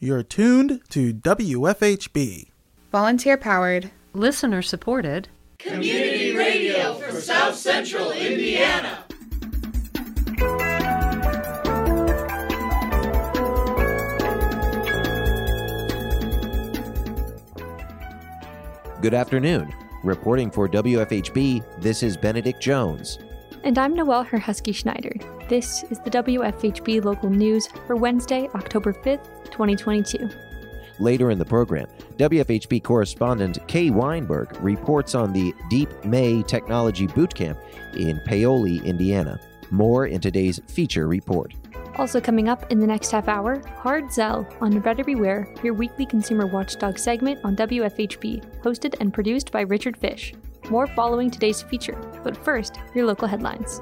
You're tuned to WFHB. Volunteer powered, listener supported, community radio for South Central Indiana. Good afternoon. Reporting for WFHB, this is Benedict Jones. And I'm Noelle Herhusky Schneider. This is the WFHB local news for Wednesday, October 5th, 2022. Later in the program, WFHB correspondent Kay Weinberg reports on the Deep May Technology Bootcamp in Paoli, Indiana. More in today's feature report. Also coming up in the next half hour, Hard Zell on Better Beware, your weekly consumer watchdog segment on WFHB, hosted and produced by Richard Fish. More following today's feature, but first, your local headlines.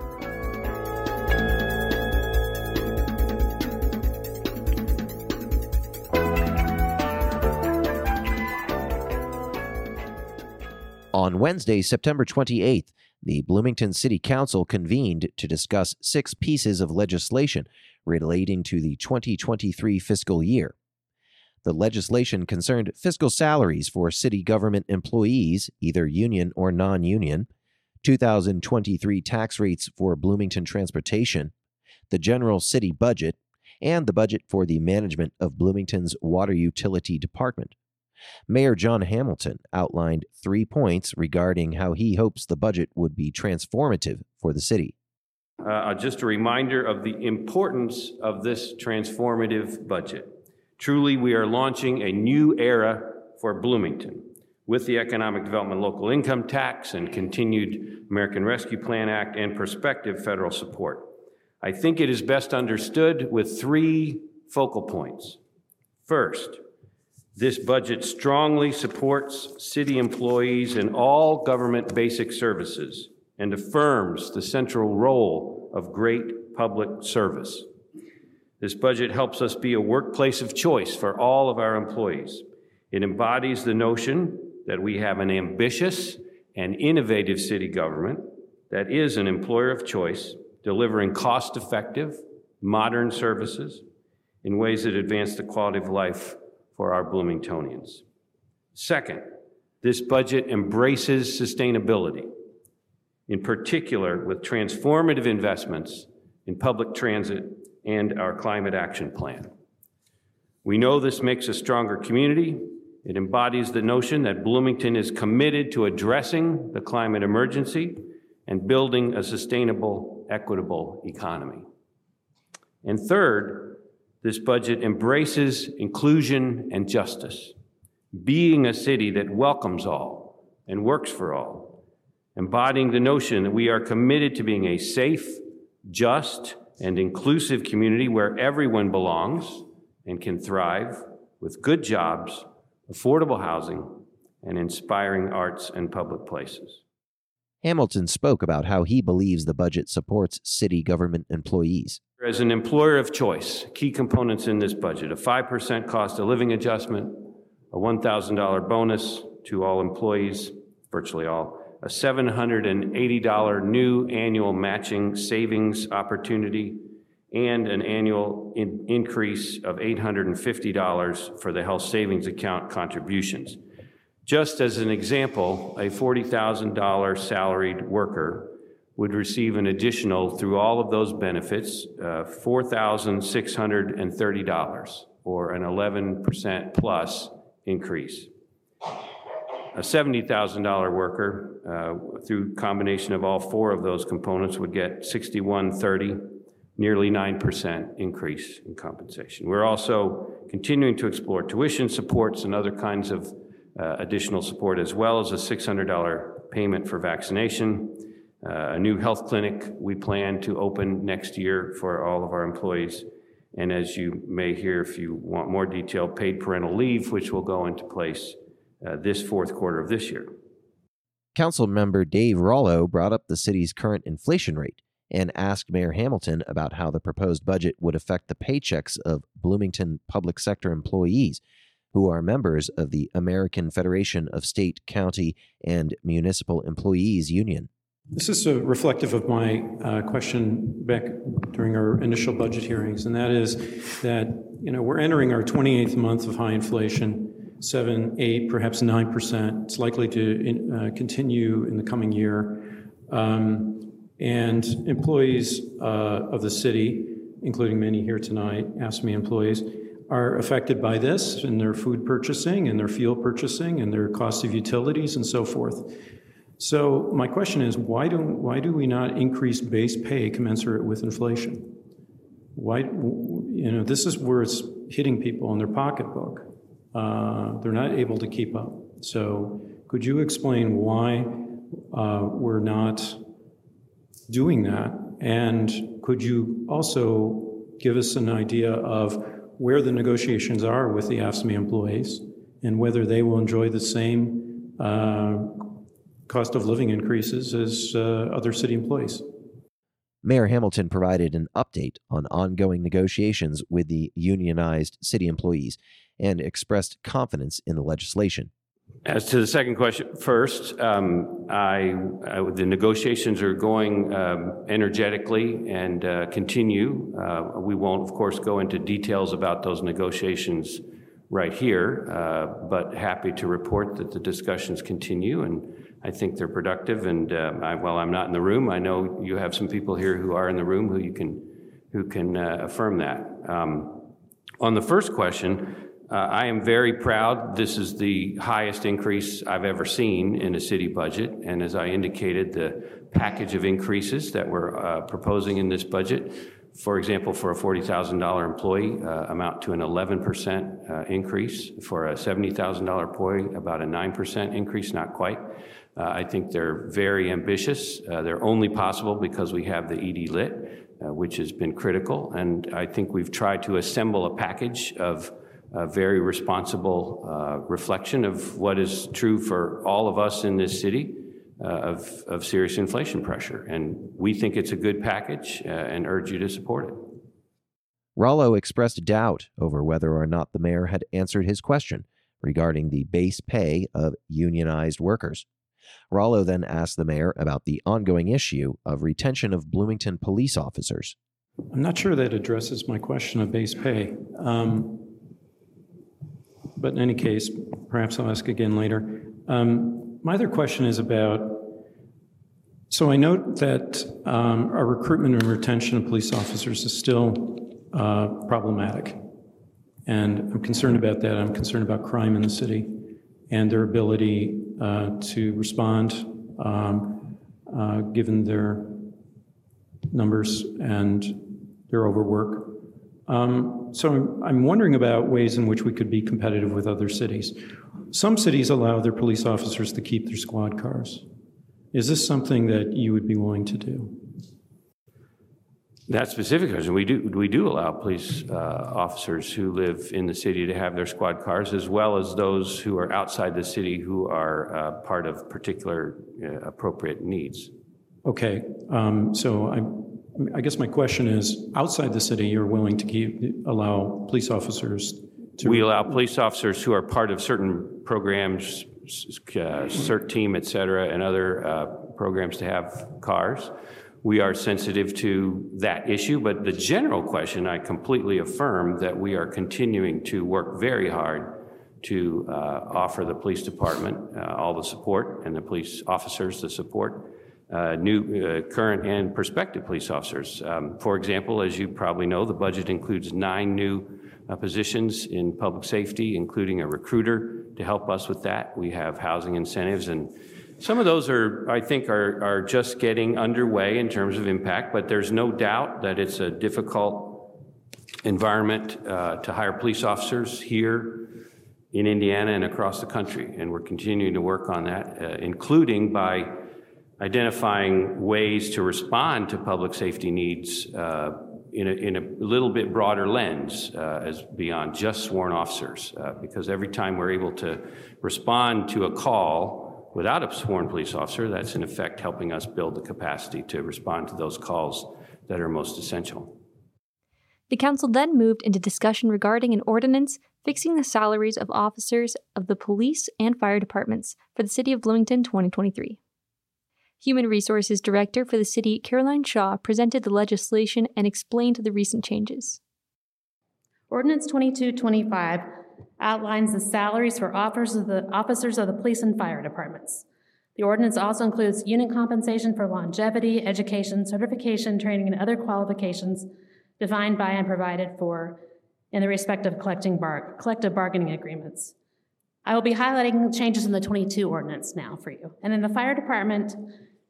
On Wednesday, September 28th, the Bloomington City Council convened to discuss six pieces of legislation relating to the 2023 fiscal year. The legislation concerned fiscal salaries for city government employees, either union or non union, 2023 tax rates for Bloomington transportation, the general city budget, and the budget for the management of Bloomington's water utility department. Mayor John Hamilton outlined three points regarding how he hopes the budget would be transformative for the city. Uh, just a reminder of the importance of this transformative budget. Truly, we are launching a new era for Bloomington with the Economic Development Local Income Tax and continued American Rescue Plan Act and prospective federal support. I think it is best understood with three focal points. First, this budget strongly supports city employees in all government basic services and affirms the central role of great public service. This budget helps us be a workplace of choice for all of our employees. It embodies the notion that we have an ambitious and innovative city government that is an employer of choice, delivering cost effective, modern services in ways that advance the quality of life for our Bloomingtonians. Second, this budget embraces sustainability, in particular with transformative investments in public transit and our climate action plan. We know this makes a stronger community. It embodies the notion that Bloomington is committed to addressing the climate emergency and building a sustainable, equitable economy. And third, this budget embraces inclusion and justice, being a city that welcomes all and works for all, embodying the notion that we are committed to being a safe, just, and inclusive community where everyone belongs and can thrive with good jobs, affordable housing, and inspiring arts and public places. Hamilton spoke about how he believes the budget supports city government employees. As an employer of choice, key components in this budget a 5% cost of living adjustment, a $1,000 bonus to all employees, virtually all, a $780 new annual matching savings opportunity, and an annual in increase of $850 for the health savings account contributions. Just as an example, a $40,000 salaried worker would receive an additional, through all of those benefits, uh, $4,630, or an 11% plus increase. A $70,000 worker, uh, through combination of all four of those components, would get 6130, nearly 9% increase in compensation. We're also continuing to explore tuition supports and other kinds of uh, additional support, as well as a $600 payment for vaccination uh, a new health clinic we plan to open next year for all of our employees. And as you may hear, if you want more detail, paid parental leave, which will go into place uh, this fourth quarter of this year. Council member Dave Rollo brought up the city's current inflation rate and asked Mayor Hamilton about how the proposed budget would affect the paychecks of Bloomington public sector employees who are members of the American Federation of State, County, and Municipal Employees Union. This is uh, reflective of my uh, question back during our initial budget hearings, and that is that you know we're entering our 28th month of high inflation, seven, eight, perhaps nine percent. It's likely to in, uh, continue in the coming year, um, and employees uh, of the city, including many here tonight, AFSCME employees, are affected by this in their food purchasing and their fuel purchasing and their cost of utilities and so forth. So my question is, why do, why do we not increase base pay commensurate with inflation? Why, you know, this is where it's hitting people in their pocketbook. Uh, they're not able to keep up. So could you explain why uh, we're not doing that? And could you also give us an idea of where the negotiations are with the AFSCME employees and whether they will enjoy the same uh, cost of living increases as uh, other city employees. Mayor Hamilton provided an update on ongoing negotiations with the unionized city employees and expressed confidence in the legislation. As to the second question, first, um, I, I, the negotiations are going um, energetically and uh, continue. Uh, we won't, of course, go into details about those negotiations right here, uh, but happy to report that the discussions continue and I think they're productive. And uh, I, while I'm not in the room, I know you have some people here who are in the room who you can who can uh, affirm that. Um, on the first question, uh, I am very proud. This is the highest increase I've ever seen in a city budget. And as I indicated, the package of increases that we're uh, proposing in this budget for example, for a $40,000 employee, uh, amount to an 11% uh, increase. For a $70,000 employee, about a 9% increase, not quite. Uh, I think they're very ambitious. Uh, they're only possible because we have the EDLIT, uh, which has been critical. And I think we've tried to assemble a package of a very responsible uh, reflection of what is true for all of us in this city uh, of, of serious inflation pressure. And we think it's a good package uh, and urge you to support it. Rollo expressed doubt over whether or not the mayor had answered his question regarding the base pay of unionized workers. Rollo then asked the mayor about the ongoing issue of retention of Bloomington police officers. I'm not sure that addresses my question of base pay. Um, but in any case, perhaps I'll ask again later. Um, my other question is about so I note that um, our recruitment and retention of police officers is still uh, problematic. And I'm concerned about that. I'm concerned about crime in the city and their ability uh, to respond um, uh, given their numbers and their overwork. Um, so I'm, I'm wondering about ways in which we could be competitive with other cities. Some cities allow their police officers to keep their squad cars. Is this something that you would be willing to do? That specific question, we do we do allow police uh, officers who live in the city to have their squad cars, as well as those who are outside the city who are uh, part of particular uh, appropriate needs. Okay, um, so I, I guess my question is: outside the city, you're willing to keep allow police officers to? We allow police officers who are part of certain programs, uh, CERT team, et cetera, and other uh, programs to have cars we are sensitive to that issue. But the general question, I completely affirm that we are continuing to work very hard to uh, offer the police department uh, all the support and the police officers the support. Uh, new, uh, current, and prospective police officers. Um, for example, as you probably know, the budget includes nine new uh, positions in public safety, including a recruiter to help us with that. We have housing incentives and some of those are, I think, are, are just getting underway in terms of impact, but there's no doubt that it's a difficult environment uh, to hire police officers here in Indiana and across the country. And we're continuing to work on that, uh, including by identifying ways to respond to public safety needs uh, in, a, in a little bit broader lens uh, as beyond just sworn officers. Uh, because every time we're able to respond to a call, Without a sworn police officer, that's in effect helping us build the capacity to respond to those calls that are most essential. The council then moved into discussion regarding an ordinance fixing the salaries of officers of the police and fire departments for the city of Bloomington 2023. Human Resources Director for the city, Caroline Shaw, presented the legislation and explained the recent changes. Ordinance 2225 outlines the salaries for officers of the, officers of the police and fire departments. The ordinance also includes unit compensation for longevity, education, certification, training, and other qualifications defined by and provided for in the respective bar- collective bargaining agreements. I will be highlighting changes in the 22 ordinance now for you. And in the fire department,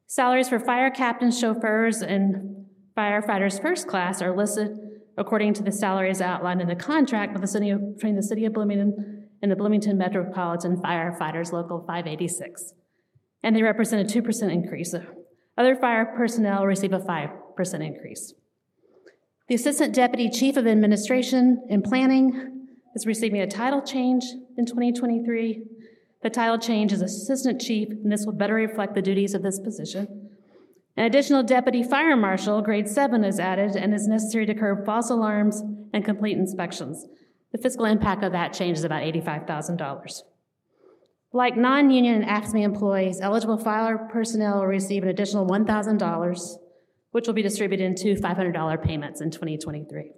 salaries for fire captains, chauffeurs, and firefighters first class are listed according to the salaries outlined in the contract with the city of, between the city of Bloomington and the Bloomington Metropolitan Firefighters Local 586 and they represent a 2% increase. Other fire personnel receive a 5% increase. The Assistant Deputy Chief of Administration and Planning is receiving a title change in 2023. The title change is Assistant Chief, and this will better reflect the duties of this position. An additional Deputy Fire Marshal, grade 7, is added and is necessary to curb false alarms and complete inspections. The fiscal impact of that change is about $85,000. Like non-union and AFSCME employees, eligible fire personnel will receive an additional $1,000, which will be distributed in two $500 payments in 2023.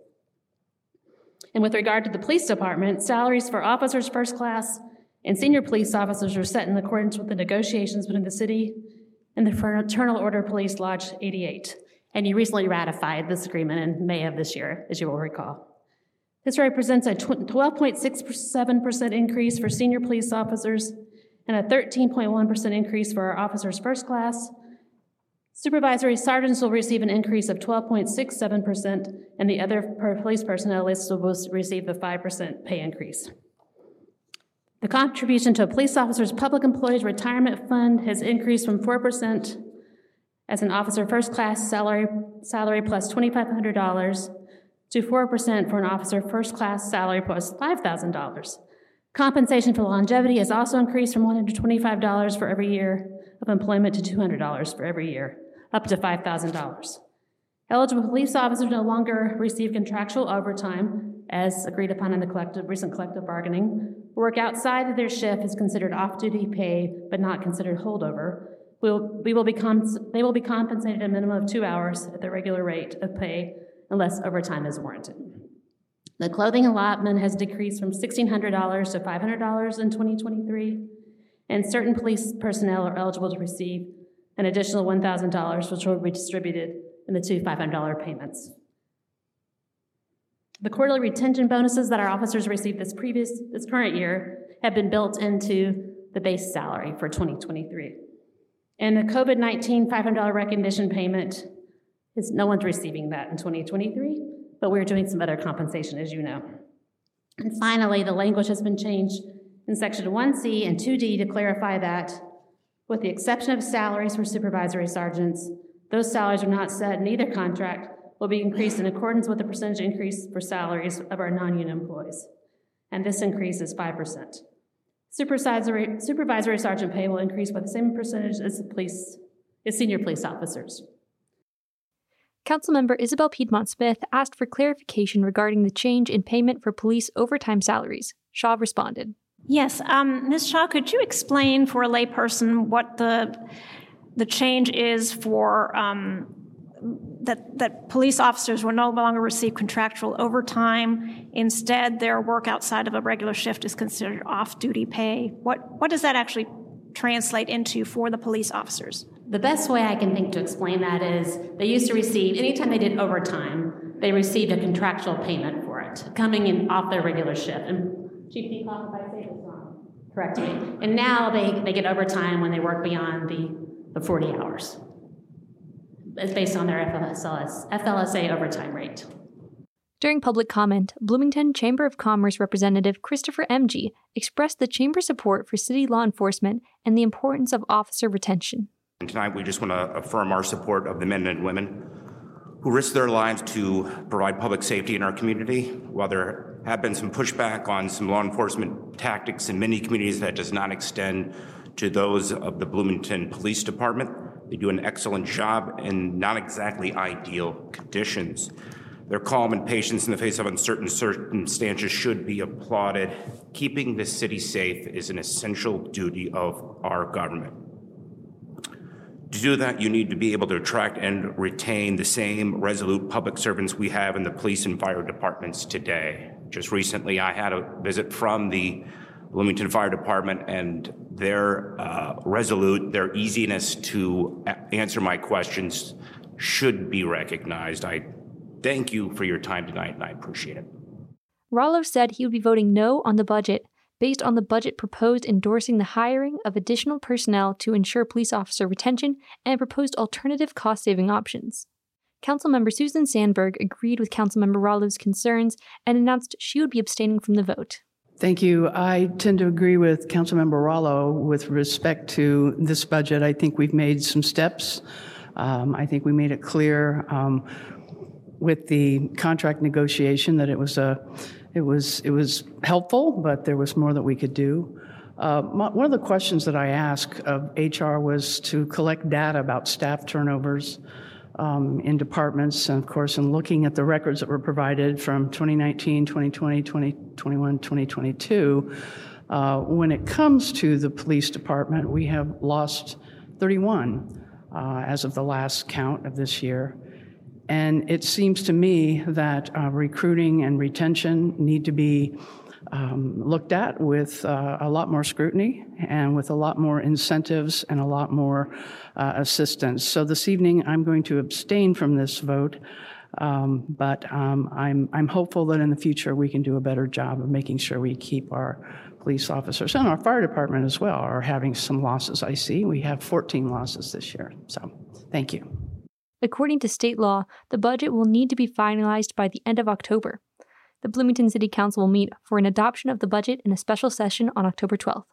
And with regard to the police department, salaries for officers first class and senior police officers are set in accordance with the negotiations between the city and the Fraternal Order Police Lodge 88. And you recently ratified this agreement in May of this year, as you will recall. This represents a 12.67% increase for senior police officers and a 13.1% increase for our officers first class. Supervisory sergeants will receive an increase of 12.67%, and the other police personnel lists will receive the 5% pay increase. The contribution to a police officer's public employees retirement fund has increased from 4% as an officer first class salary, salary plus $2,500 to 4% for an officer first class salary plus $5,000. Compensation for longevity has also increased from $125 for every year of employment to $200 for every year, up to $5,000. Eligible police officers no longer receive contractual overtime, as agreed upon in the collective, recent collective bargaining. Work outside of their shift is considered off-duty pay, but not considered holdover. We'll, we will be they will be compensated a minimum of two hours at the regular rate of pay unless overtime is warranted. The clothing allotment has decreased from $1,600 to $500 in 2023, and certain police personnel are eligible to receive an additional $1,000, which will be distributed in the two $500 payments. The quarterly retention bonuses that our officers received this previous, this current year have been built into the base salary for 2023. And the COVID-19 $500 recognition payment is no one's receiving that in 2023 but we're doing some other compensation, as you know. And finally, the language has been changed in section 1C and 2D to clarify that, with the exception of salaries for supervisory sergeants, those salaries are not set in either contract, will be increased in accordance with the percentage increase for salaries of our non-union employees. And this increase is 5%. Supervisory, supervisory sergeant pay will increase by the same percentage as the police, as senior police officers. Councilmember Isabel Piedmont Smith asked for clarification regarding the change in payment for police overtime salaries. Shaw responded. Yes, um, Ms. Shaw, could you explain for a layperson what the the change is for um, that that police officers will no longer receive contractual overtime. Instead, their work outside of a regular shift is considered off-duty pay. What what does that actually translate into for the police officers? The best way I can think to explain that is they used to receive, anytime they did overtime, they received a contractual payment for it, coming in off their regular shift. And Chief Peacock, if I say this wrong, correct me. And now they, they get overtime when they work beyond the, the 40 hours. It's based on their FLSS, FLSA overtime rate. During public comment, Bloomington Chamber of Commerce Representative Christopher Emge expressed the Chamber's support for city law enforcement and the importance of officer retention. And tonight we just want to affirm our support of the men and women who risk their lives to provide public safety in our community. While there have been some pushback on some law enforcement tactics in many communities that does not extend to those of the Bloomington Police Department, they do an excellent job in not exactly ideal conditions. Their calm and patience in the face of uncertain circumstances should be applauded. Keeping the city safe is an essential duty of our government. To do that, you need to be able to attract and retain the same resolute public servants we have in the police and fire departments today. Just recently, I had a visit from the Bloomington Fire Department, and their uh, resolute, their easiness to answer my questions should be recognized. I thank you for your time tonight, and I appreciate it. Rollo said he would be voting no on the budget based on the budget proposed endorsing the hiring of additional personnel to ensure police officer retention and proposed alternative cost saving options. Councilmember Susan Sandberg agreed with Councilmember Rollo's concerns and announced she would be abstaining from the vote. Thank you. I tend to agree with Councilmember Rollo with respect to this budget. I think we've made some steps. Um, I think we made it clear um, with the contract negotiation that it was a, it was it was helpful, but there was more that we could do. Uh, my, one of the questions that I asked of HR was to collect data about staff turnovers um, in departments, and of course, in looking at the records that were provided from 2019, 2020, 2021, 2022. Uh, when it comes to the police department, we have lost 31 uh, as of the last count of this year. And it seems to me that uh, recruiting and retention need to be um, looked at with uh, a lot more scrutiny and with a lot more incentives and a lot more uh, assistance. So this evening, I'm going to abstain from this vote. Um, but um, I'm, I'm hopeful that in the future we can do a better job of making sure we keep our police officers and our fire department as well are having some losses. I see we have 14 losses this year. So thank you. According to state law, the budget will need to be finalized by the end of October. The Bloomington City Council will meet for an adoption of the budget in a special session on October 12th.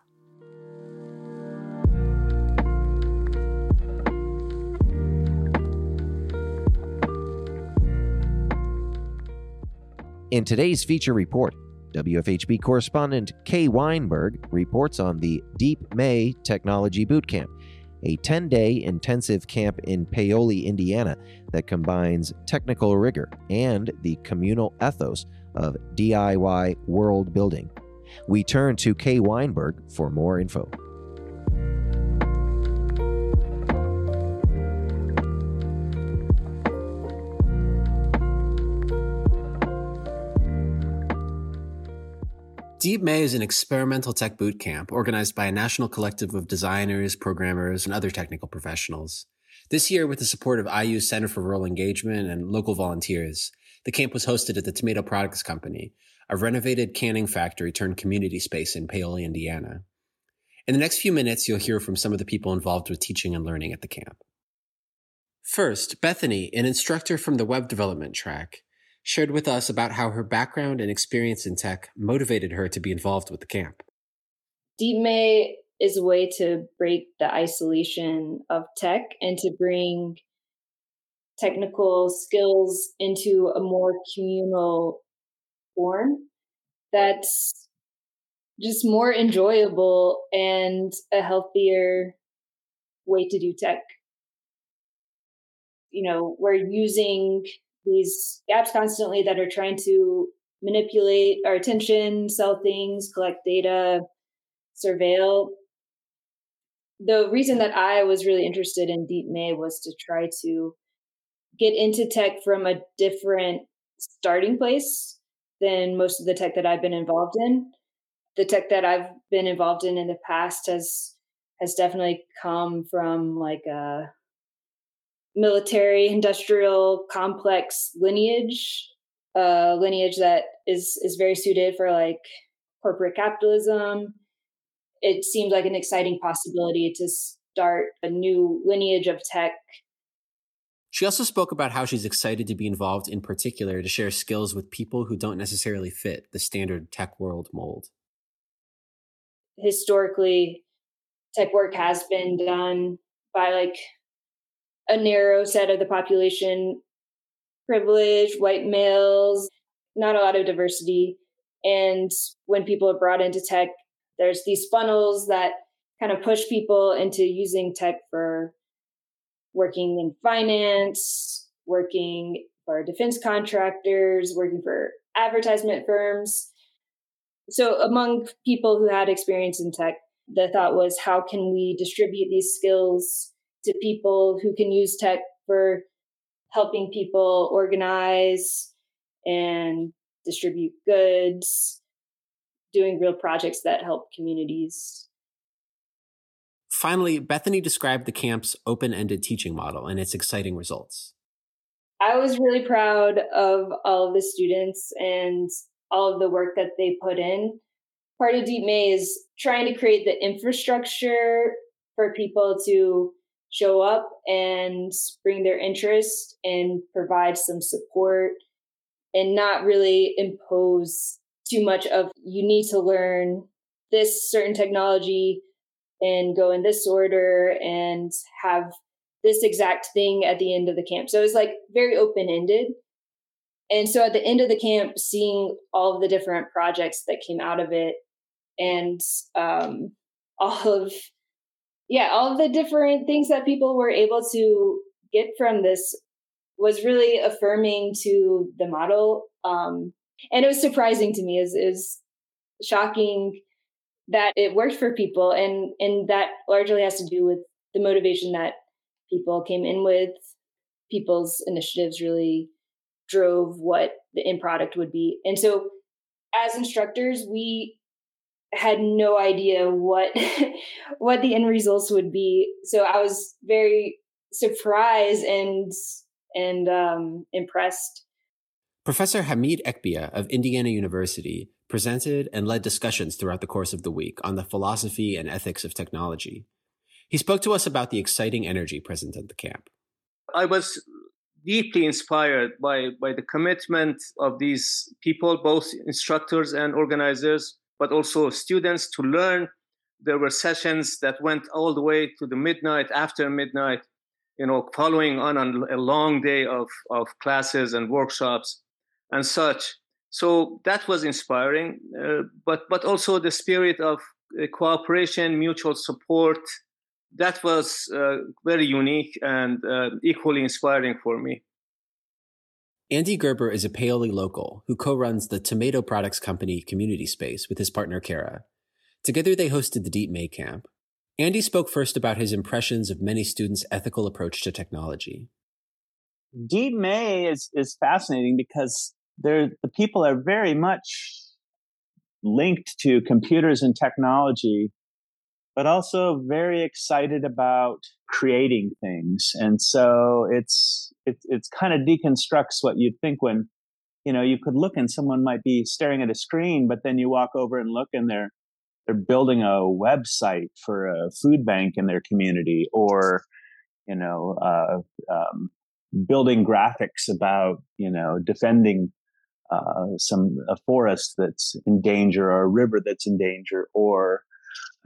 In today's feature report, WFHB correspondent Kay Weinberg reports on the Deep May Technology Bootcamp, a 10 day intensive camp in Paoli, Indiana that combines technical rigor and the communal ethos of DIY world building. We turn to Kay Weinberg for more info. Deep May is an experimental tech boot camp organized by a national collective of designers, programmers, and other technical professionals. This year, with the support of IU Center for Rural Engagement and local volunteers, the camp was hosted at the Tomato Products Company, a renovated canning factory turned community space in Paoli, Indiana. In the next few minutes, you'll hear from some of the people involved with teaching and learning at the camp. First, Bethany, an instructor from the web development track, shared with us about how her background and experience in tech motivated her to be involved with the camp. Deep May is a way to break the isolation of tech and to bring technical skills into a more communal form that's just more enjoyable and a healthier way to do tech. You know, we're using these apps constantly that are trying to manipulate our attention, sell things, collect data, surveil. The reason that I was really interested in Deep May was to try to get into tech from a different starting place than most of the tech that I've been involved in. The tech that I've been involved in in the past has has definitely come from like a military industrial complex lineage a lineage that is is very suited for like corporate capitalism it seemed like an exciting possibility to start a new lineage of tech she also spoke about how she's excited to be involved in particular to share skills with people who don't necessarily fit the standard tech world mold. Historically tech work has been done by like a narrow set of the population privileged white males not a lot of diversity. And when people are brought into tech there's these funnels that kind of push people into using tech for working in finance working for defense contractors working for advertisement firms so among people who had experience in tech the thought was how can we distribute these skills to people who can use tech for helping people organize and distribute goods, doing real projects that help communities. Finally, Bethany described the camp's open ended teaching model and its exciting results. I was really proud of all of the students and all of the work that they put in. Part of Deep May is trying to create the infrastructure for people to show up and bring their interest and provide some support and not really impose too much of you need to learn this certain technology and go in this order and have this exact thing at the end of the camp. So it was like very open ended. And so at the end of the camp, seeing all of the different projects that came out of it and um, all of, yeah, all of the different things that people were able to get from this was really affirming to the model. Um, and it was surprising to me, is is shocking that it worked for people, and and that largely has to do with the motivation that people came in with. People's initiatives really drove what the end product would be, and so as instructors, we had no idea what what the end results would be. So I was very surprised and and um, impressed. Professor Hamid Ekbia of Indiana University presented and led discussions throughout the course of the week on the philosophy and ethics of technology. He spoke to us about the exciting energy present at the camp. I was deeply inspired by, by the commitment of these people, both instructors and organizers, but also students to learn. There were sessions that went all the way to the midnight, after midnight, you know, following on a long day of, of classes and workshops and such. So that was inspiring, uh, but but also the spirit of uh, cooperation, mutual support. That was uh, very unique and uh, equally inspiring for me. Andy Gerber is a Paoli local who co-runs the tomato products company Community Space with his partner Kara. Together, they hosted the Deep May Camp, Andy spoke first about his impressions of many students' ethical approach to technology. Deep May is, is fascinating because the people are very much linked to computers and technology, but also very excited about creating things. And so it's it, it's kind of deconstructs what you'd think when you know you could look and someone might be staring at a screen, but then you walk over and look and they're they're building a website for a food bank in their community or you know uh, um, building graphics about you know defending uh, some a forest that's in danger or a river that's in danger or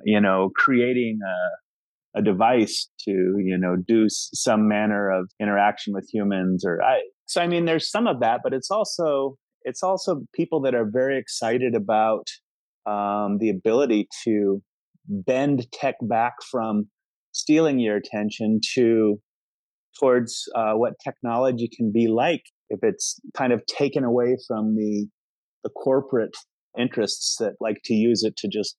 you know creating a, a device to you know do some manner of interaction with humans or I, so i mean there's some of that but it's also it's also people that are very excited about um, the ability to bend tech back from stealing your attention to towards uh, what technology can be like if it's kind of taken away from the the corporate interests that like to use it to just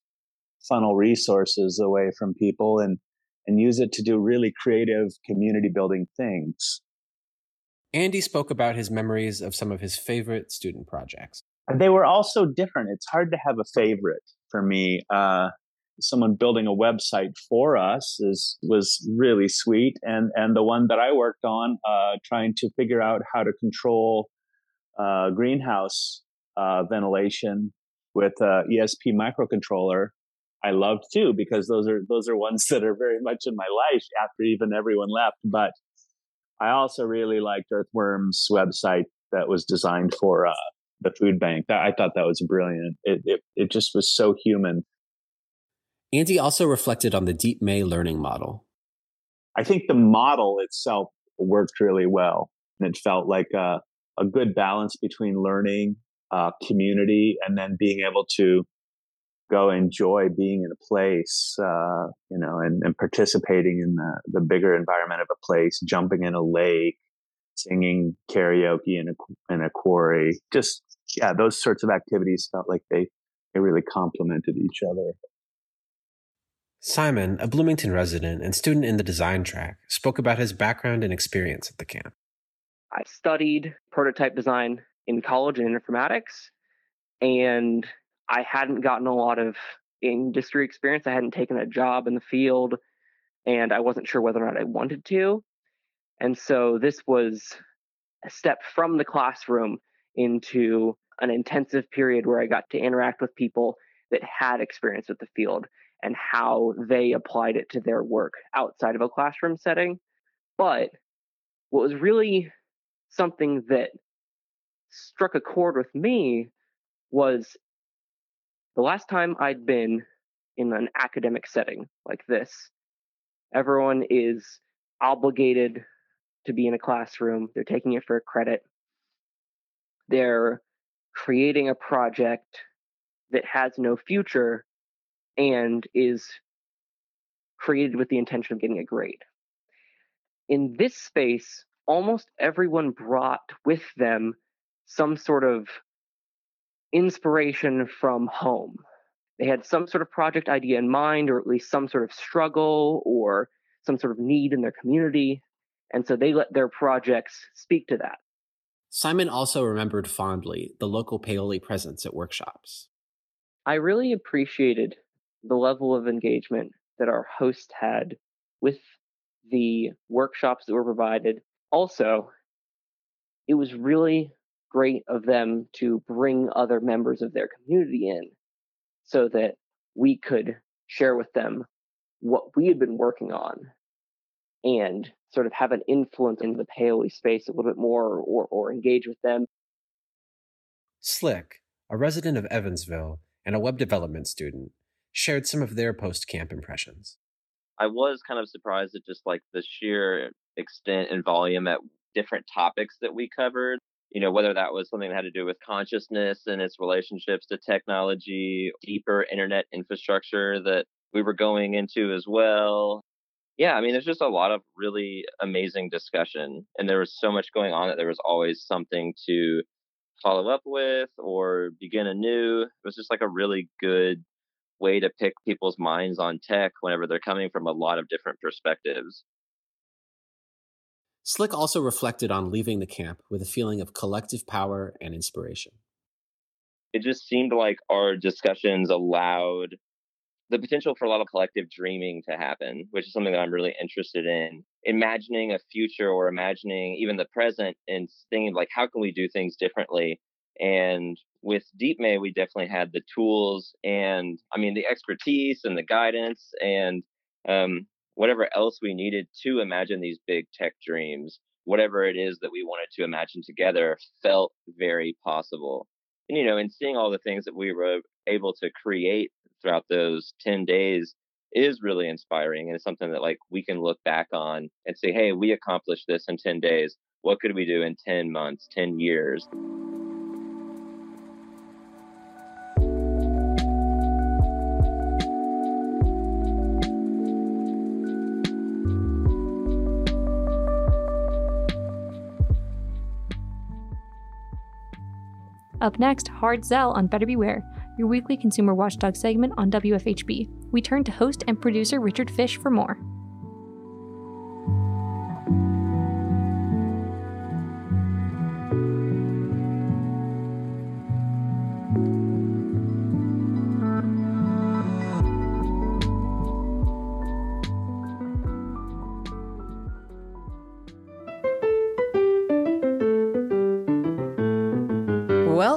funnel resources away from people and and use it to do really creative community building things. Andy spoke about his memories of some of his favorite student projects they were all so different. It's hard to have a favorite for me. Uh, someone building a website for us is was really sweet, and and the one that I worked on, uh, trying to figure out how to control uh, greenhouse uh, ventilation with a ESP microcontroller. I loved too because those are those are ones that are very much in my life after even everyone left. But I also really liked Earthworm's website that was designed for uh, the food bank. I thought that was brilliant. It, it, it just was so human. Andy also reflected on the Deep May learning model. I think the model itself worked really well. And it felt like a, a good balance between learning, uh, community, and then being able to go enjoy being in a place, uh, you know, and, and participating in the, the bigger environment of a place, jumping in a lake, singing karaoke in a, in a quarry, just yeah, those sorts of activities felt like they they really complemented each other. Simon, a Bloomington resident and student in the design track, spoke about his background and experience at the camp. I studied prototype design in college in informatics, and I hadn't gotten a lot of industry experience. I hadn't taken a job in the field, and I wasn't sure whether or not I wanted to. And so this was a step from the classroom into an intensive period where I got to interact with people that had experience with the field and how they applied it to their work outside of a classroom setting. But what was really something that struck a chord with me was the last time I'd been in an academic setting like this. Everyone is obligated to be in a classroom, they're taking it for a credit. They're creating a project that has no future and is created with the intention of getting a grade. In this space, almost everyone brought with them some sort of inspiration from home. They had some sort of project idea in mind, or at least some sort of struggle or some sort of need in their community. And so they let their projects speak to that. Simon also remembered fondly the local Paoli presence at workshops. I really appreciated the level of engagement that our host had with the workshops that were provided. Also, it was really great of them to bring other members of their community in so that we could share with them what we had been working on and sort of have an influence in the Paoli space a little bit more or, or engage with them. Slick, a resident of Evansville and a web development student, shared some of their post camp impressions. I was kind of surprised at just like the sheer extent and volume at different topics that we covered. You know, whether that was something that had to do with consciousness and its relationships to technology, deeper internet infrastructure that we were going into as well. Yeah, I mean, there's just a lot of really amazing discussion, and there was so much going on that there was always something to follow up with or begin anew. It was just like a really good way to pick people's minds on tech whenever they're coming from a lot of different perspectives. Slick also reflected on leaving the camp with a feeling of collective power and inspiration. It just seemed like our discussions allowed the potential for a lot of collective dreaming to happen, which is something that I'm really interested in. Imagining a future or imagining even the present and thinking like, how can we do things differently? And with Deep May, we definitely had the tools and I mean the expertise and the guidance and um, whatever else we needed to imagine these big tech dreams. Whatever it is that we wanted to imagine together felt very possible. And you know, in seeing all the things that we were able to create throughout those 10 days is really inspiring and it's something that like we can look back on and say, hey, we accomplished this in 10 days. What could we do in 10 months, 10 years? Up next, Hard Zell on Better Beware, your weekly consumer watchdog segment on WFHB. We turn to host and producer Richard Fish for more.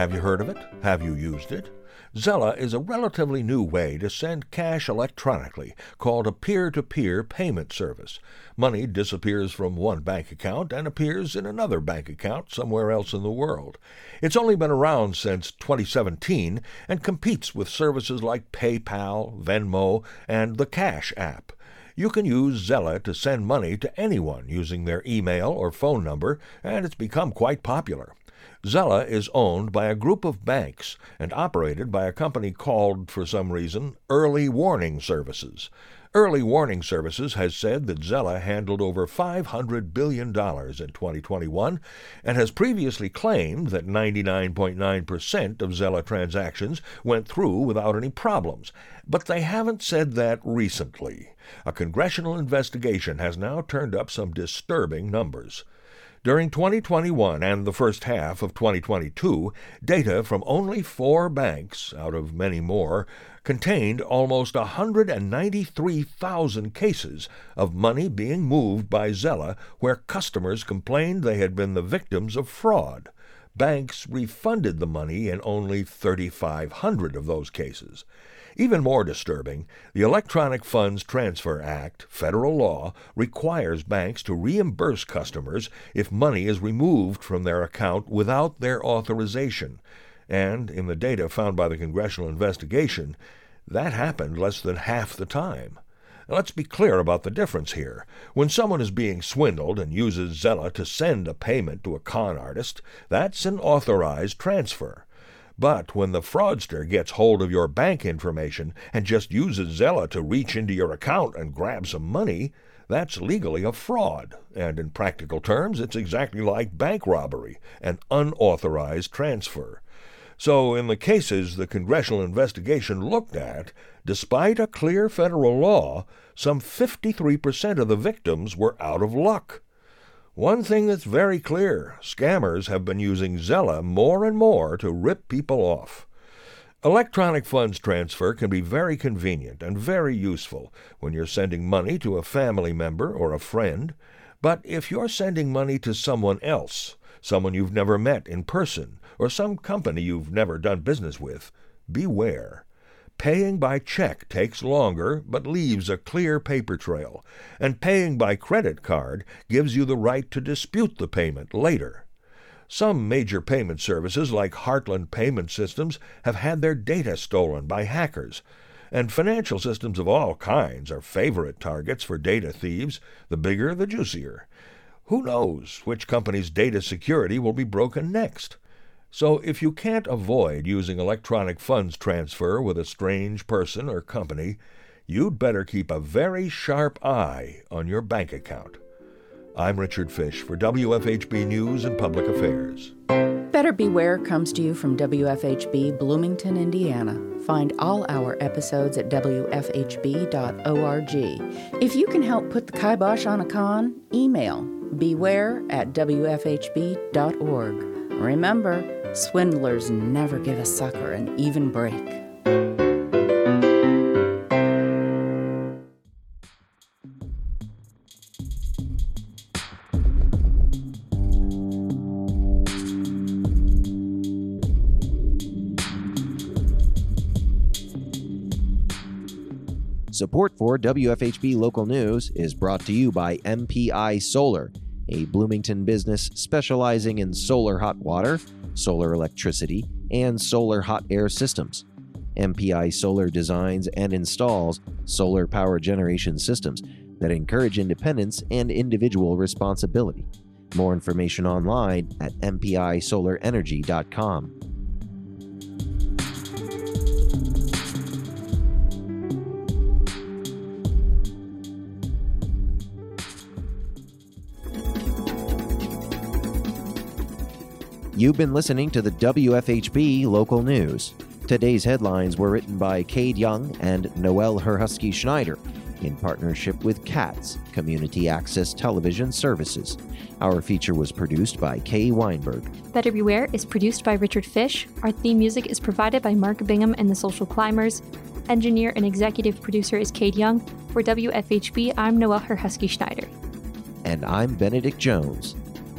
Have you heard of it? Have you used it? Zelle is a relatively new way to send cash electronically, called a peer to peer payment service. Money disappears from one bank account and appears in another bank account somewhere else in the world. It's only been around since 2017 and competes with services like PayPal, Venmo, and the Cash app. You can use Zelle to send money to anyone using their email or phone number, and it's become quite popular. Zelle is owned by a group of banks and operated by a company called, for some reason, Early Warning Services. Early Warning Services has said that Zelle handled over $500 billion in 2021 and has previously claimed that 99.9% of Zelle transactions went through without any problems. But they haven't said that recently. A congressional investigation has now turned up some disturbing numbers. During 2021 and the first half of 2022, data from only four banks, out of many more, contained almost 193,000 cases of money being moved by Zelle where customers complained they had been the victims of fraud. Banks refunded the money in only 3,500 of those cases. Even more disturbing, the Electronic Funds Transfer Act, federal law, requires banks to reimburse customers if money is removed from their account without their authorization. And, in the data found by the congressional investigation, that happened less than half the time. Let's be clear about the difference here. When someone is being swindled and uses Zelle to send a payment to a con artist, that's an authorized transfer. But when the fraudster gets hold of your bank information and just uses Zelle to reach into your account and grab some money, that's legally a fraud, and in practical terms, it's exactly like bank robbery, an unauthorized transfer. So, in the cases the congressional investigation looked at, despite a clear federal law, some 53% of the victims were out of luck. One thing that's very clear scammers have been using Zelle more and more to rip people off. Electronic funds transfer can be very convenient and very useful when you're sending money to a family member or a friend. But if you're sending money to someone else, someone you've never met in person, or some company you've never done business with, beware. Paying by check takes longer but leaves a clear paper trail, and paying by credit card gives you the right to dispute the payment later. Some major payment services, like Heartland Payment Systems, have had their data stolen by hackers, and financial systems of all kinds are favorite targets for data thieves. The bigger, the juicier. Who knows which company's data security will be broken next? So if you can't avoid using electronic funds transfer with a strange person or company, you'd better keep a very sharp eye on your bank account. I'm Richard Fish for WFHB News and Public Affairs. Better Beware comes to you from WFHB Bloomington, Indiana. Find all our episodes at WFHB.org. If you can help put the kibosh on a con, email beware at WFHB.org. Remember, Swindlers never give a sucker an even break. Support for WFHB Local News is brought to you by MPI Solar, a Bloomington business specializing in solar hot water solar electricity, and solar hot air systems. MPI Solar designs and installs solar power generation systems that encourage independence and individual responsibility. More information online at mpisolarenergy.com. You've been listening to the WFHB local news. Today's headlines were written by Cade Young and Noel Herhusky Schneider in partnership with CATS, Community Access Television Services. Our feature was produced by Kay Weinberg. Better Beware is produced by Richard Fish. Our theme music is provided by Mark Bingham and the Social Climbers. Engineer and executive producer is Cade Young. For WFHB, I'm Noel Herhusky Schneider. And I'm Benedict Jones.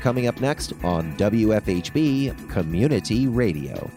coming up next on WFHB Community Radio.